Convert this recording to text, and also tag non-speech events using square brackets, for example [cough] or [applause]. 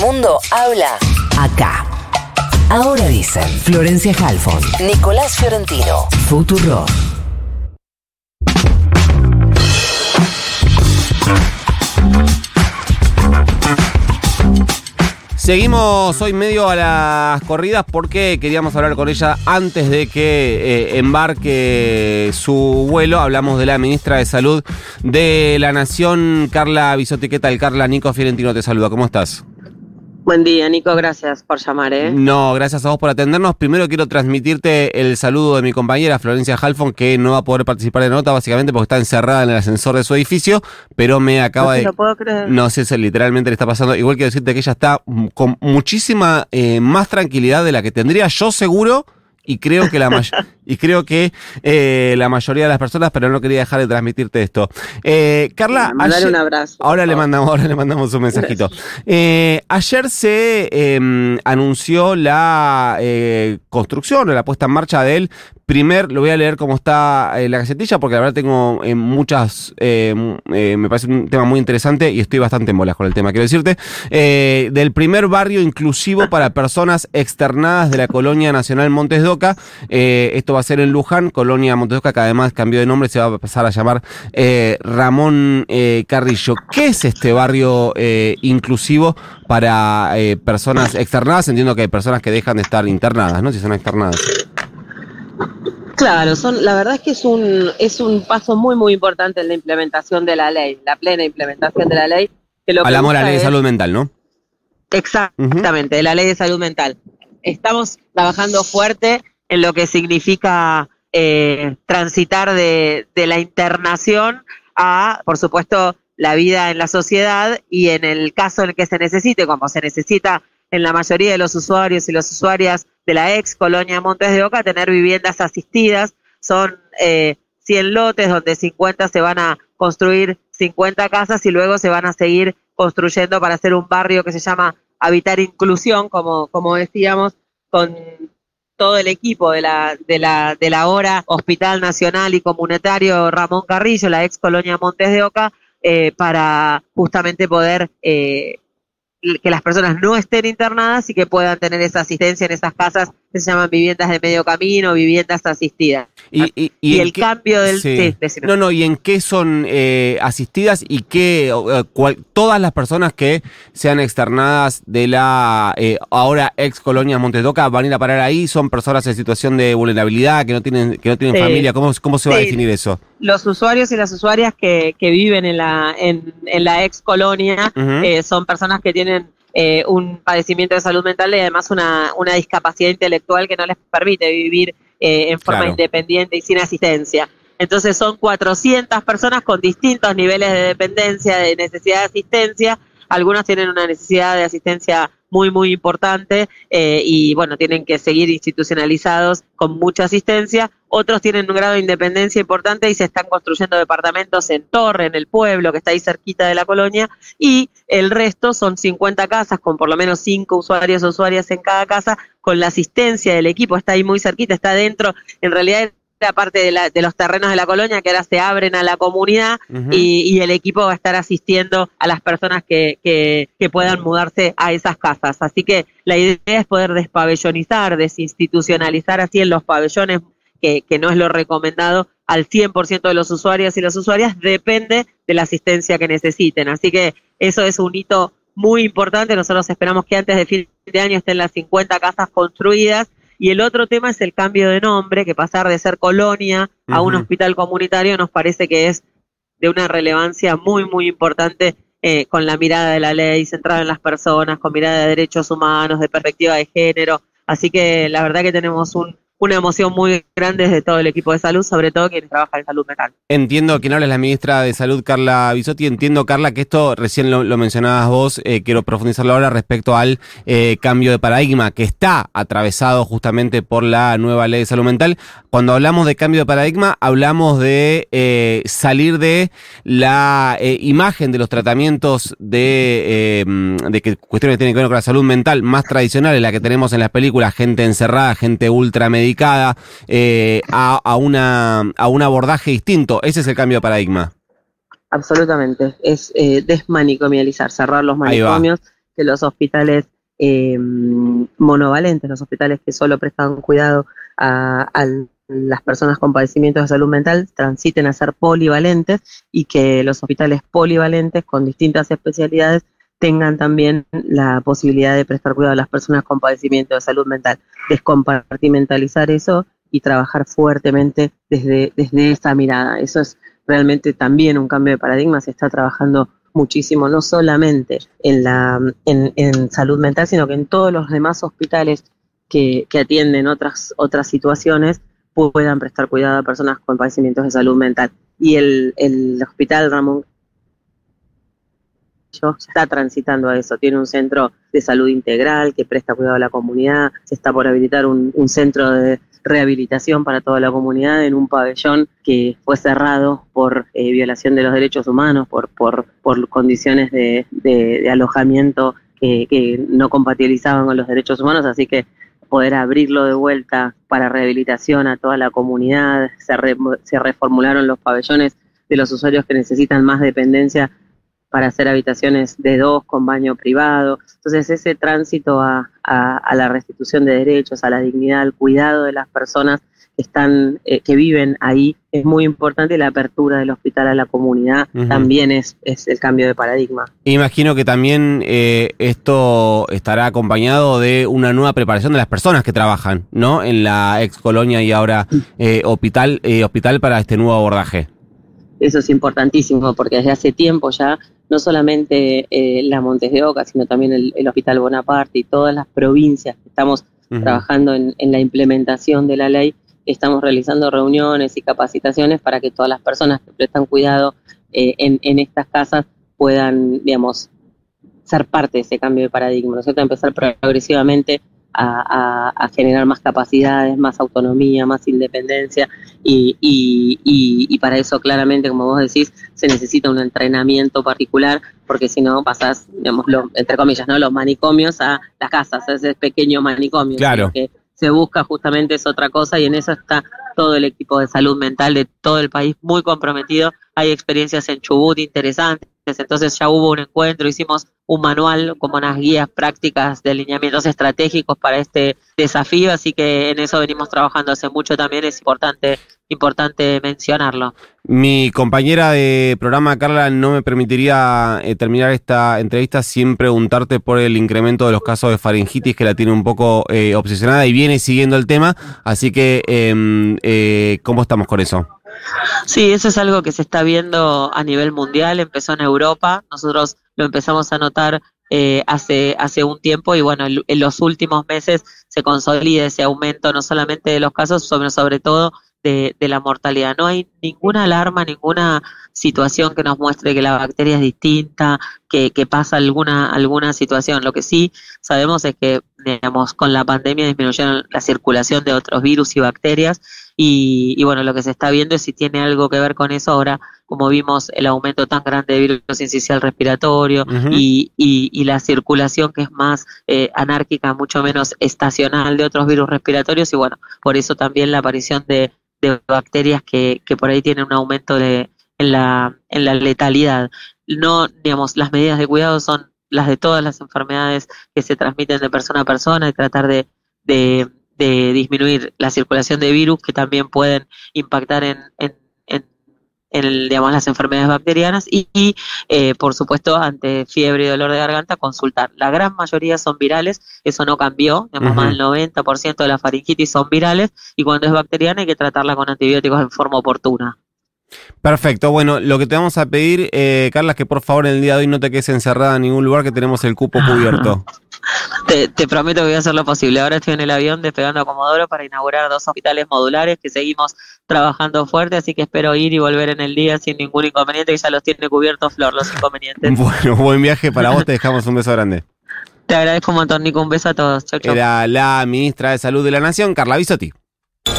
mundo habla acá. Ahora dicen Florencia Halfon, Nicolás Fiorentino, Futuro. Seguimos hoy medio a las corridas porque queríamos hablar con ella antes de que eh, embarque su vuelo. Hablamos de la ministra de Salud de la Nación, Carla Bisotti. ¿Qué tal, Carla? Nico Fiorentino te saluda. ¿Cómo estás? Buen día, Nico. Gracias por llamar. ¿eh? No, gracias a vos por atendernos. Primero quiero transmitirte el saludo de mi compañera Florencia Halfon, que no va a poder participar de nota, básicamente porque está encerrada en el ascensor de su edificio, pero me acaba no de. lo puedo creer. No sé si literalmente le está pasando. Igual quiero decirte que ella está con muchísima eh, más tranquilidad de la que tendría yo seguro. Y creo que la [laughs] y creo que eh, la mayoría de las personas, pero no quería dejar de transmitirte esto. Eh, Carla, Mandale ayer- un abrazo. Ahora le mandamos, ahora le mandamos un mensajito. Eh, ayer se eh, anunció la construcción o la puesta en marcha del primer, lo voy a leer como está la gacetilla, porque la verdad tengo muchas, m- eh, me parece un tema muy interesante y estoy bastante en bolas con el tema, quiero decirte, del primer barrio inclusivo para personas externadas de la Colonia Nacional Montes de Eh, esto va a ser en Luján, Colonia Montes de Oca, que además cambió de nombre, se va a pasar a llamar eh, Ramón eh, Carrillo. ¿Qué es este barrio eh, inclusivo para eh, personas externadas? Entiendo que hay personas que dejan de estar internadas, ¿no? Si son externadas. Claro, son, la verdad es que es un, es un paso muy, muy importante en la implementación de la ley, la plena implementación de la ley. Que lo Hablamos de la ley de salud mental, ¿no? Exactamente, de la ley de salud mental. Estamos trabajando fuerte en lo que significa eh, transitar de, la internación a, por supuesto, la vida en la sociedad y en el caso en el que se necesite, como se necesita en la mayoría de los usuarios y las usuarias de la ex colonia Montes de Oca, tener viviendas asistidas. Son eh, 100 lotes donde 50 se van a construir 50 casas y luego se van a seguir construyendo para hacer un barrio que se llama Habitar Inclusión, como, como decíamos, con todo el equipo de la, de la, de la hora Hospital Nacional y Comunitario Ramón Carrillo, la ex colonia Montes de Oca, eh, para justamente poder eh, que las personas no estén internadas y que puedan tener esa asistencia en esas casas que se llaman viviendas de medio camino, viviendas asistidas. Y, y- Y, en el qué- cambio del... sí. sí. No, no, ¿y en qué son eh, asistidas y qué, eh, cual- todas las personas que sean externadas de la eh, ahora ex colonia Montedoca van a ir a parar ahí? ¿Son personas en situación de vulnerabilidad, que no tienen, que no tienen Sí. familia? ¿Cómo, cómo se va a definir eso? los usuarios y las usuarias que, que viven en la, en, en la ex colonia eh, son personas que tienen eh, un padecimiento de salud mental y además una, una discapacidad intelectual que no les permite vivir eh, en forma Claro. independiente y sin asistencia. Entonces son 400 personas con distintos niveles de dependencia, de necesidad de asistencia. Algunos tienen una necesidad de asistencia muy, muy importante eh, y bueno, tienen que seguir institucionalizados con mucha asistencia. Otros tienen un grado de independencia importante y se están construyendo departamentos en Torre, en el pueblo, que está ahí cerquita de la colonia. Y el resto son 50 casas con por lo menos 5 usuarios o usuarias en cada casa, con la asistencia del equipo. Está ahí muy cerquita, está dentro. En realidad parte de, la- de los terrenos de la colonia que ahora se abren a la comunidad y, y el equipo va a estar asistiendo a las personas que, que, que puedan mudarse a esas casas. Así que la idea es poder despabellonizar, desinstitucionalizar así en los pabellones, que, que no es lo recomendado, al 100% de los usuarios y las usuarias, depende de la asistencia que necesiten. Así que eso es un hito muy importante. Nosotros esperamos que antes de fin de año estén las 50 casas construidas. Y el otro tema es el cambio de nombre, que pasar de ser colonia a un hospital comunitario nos parece que es de una relevancia muy, muy importante eh, con la mirada de la ley, centrada en las personas, con mirada de derechos humanos, de perspectiva de género. Así que la verdad que tenemos un, una emoción muy grande desde todo el equipo de salud, sobre todo quienes trabajan en salud mental. Entiendo, quien habla es la ministra de Salud, Carla Bisotti. Entiendo, Carla, que esto recién lo, mencionabas vos, eh, quiero profundizarlo ahora respecto al eh, cambio de paradigma que está atravesado justamente por la nueva ley de salud mental. Cuando hablamos de cambio de paradigma, hablamos de eh, salir de la imagen de los tratamientos de, eh, de que cuestiones que tienen que ver con la salud mental más tradicionales, la que tenemos en las películas, gente encerrada, gente ultra medicada, eh, a, a una, a un abordaje distinto. Ese es el cambio de paradigma. Absolutamente. Es eh, desmanicomializar, cerrar los manicomios, que los hospitales eh, monovalentes, los hospitales que solo prestan cuidado a, las personas con padecimientos de salud mental transiten a ser polivalentes y que los hospitales polivalentes con distintas especialidades tengan también la posibilidad de prestar cuidado a las personas con padecimientos de salud mental. Descompartimentalizar eso y trabajar fuertemente desde, desde esta mirada. Eso es realmente también un cambio de paradigma. Se está trabajando muchísimo, no solamente en, la, en, salud mental, sino que en todos los demás hospitales que, atienden otras, otras situaciones puedan prestar cuidado a personas con padecimientos de salud mental. Y el, el hospital Ramón está transitando a eso. Tiene un centro de salud integral que presta cuidado a la comunidad. Se está por habilitar un, centro de rehabilitación para toda la comunidad en un pabellón que fue cerrado por eh, violación de los derechos humanos, por, por, por condiciones de, de, alojamiento que, que, no compatibilizaban con los derechos humanos. Así que poder abrirlo de vuelta para rehabilitación a toda la comunidad, se, se reformularon los pabellones de los usuarios que necesitan más dependencia para hacer habitaciones de dos con baño privado. Entonces ese tránsito a, la restitución de derechos, a la dignidad, al cuidado de las personas que están, eh, que viven ahí, es muy importante la apertura del hospital a la comunidad también es, es, el cambio de paradigma. Imagino que también eh, esto estará acompañado de una nueva preparación de las personas que trabajan, ¿no? En la ex colonia y ahora eh, hospital, hospital para este nuevo abordaje. Eso es importantísimo porque desde hace tiempo ya no solamente eh, la Montes de Oca, sino también el, Hospital Bonaparte y todas las provincias que estamos trabajando en, la implementación de la ley, estamos realizando reuniones y capacitaciones para que todas las personas que prestan cuidado eh, en, estas casas puedan, digamos, ser parte de ese cambio de paradigma, ¿no es cierto? Empezar progresivamente a, generar más capacidades, más autonomía, más independencia y, y, para eso claramente, como vos decís, se necesita un entrenamiento particular porque si no pasas, digamos, entre comillas, ¿no? los manicomios a las casas, ese pequeño manicomio. Claro. Que se busca justamente es otra cosa y en eso está todo el equipo de salud mental de todo el país muy comprometido. Hay experiencias en Chubut interesantes, entonces ya hubo un encuentro, hicimos un manual como unas guías prácticas de alineamientos estratégicos para este desafío, así que en eso venimos trabajando hace mucho también, es importante, importante mencionarlo. Mi compañera de programa, Carla, no me permitiría eh, terminar esta entrevista sin preguntarte por el incremento de los casos de faringitis que la tiene un poco eh, obsesionada y viene siguiendo el tema, así que em, eh, ¿cómo estamos con eso? Sí, eso es algo que se está viendo a nivel mundial, empezó en Europa, nosotros lo empezamos a notar eh, hace, hace un tiempo y bueno, en, los últimos meses se consolida ese aumento no solamente de los casos, sino sobre todo de, la mortalidad. No hay ninguna alarma, ninguna situación que nos muestre que la bacteria es distinta, que, que, pasa alguna, alguna situación. Lo que sí sabemos es que, digamos, con la pandemia disminuyeron la circulación de otros virus y bacterias. Y, bueno, lo que se está viendo es si tiene algo que ver con eso. Ahora, como vimos el aumento tan grande de virus incisional respiratorio y, y, la circulación que es más eh, anárquica, mucho menos estacional de otros virus respiratorios. Y bueno, por eso también la aparición de, de bacterias que, que por ahí tienen un aumento de, en, la, en la letalidad. No, digamos, las medidas de cuidado son las de todas las enfermedades que se transmiten de persona a persona y tratar de, de de disminuir la circulación de virus que también pueden impactar en, en, en, digamos, las enfermedades bacterianas y, eh, por supuesto, ante fiebre y dolor de garganta, consultar. La gran mayoría son virales, eso no cambió, digamos, más del 90% de la faringitis son virales y cuando es bacteriana hay que tratarla con antibióticos en forma oportuna. Perfecto, bueno, lo que te vamos a pedir, eh, Carla, es que por favor en el día de hoy no te quedes encerrada en ningún lugar que tenemos el cupo cubierto. [laughs] Te, prometo que voy a hacer lo posible. Ahora estoy en el avión despegando a Comodoro para inaugurar dos hospitales modulares que seguimos trabajando fuerte, así que espero ir y volver en el día sin ningún inconveniente, que ya los tiene cubiertos Flor, los inconvenientes. [laughs] Bueno, buen viaje para vos, te dejamos un beso grande. Te agradezco un montón, Nico, un beso a todos. Era la ministra de Salud de la Nación, Carla Bisotti.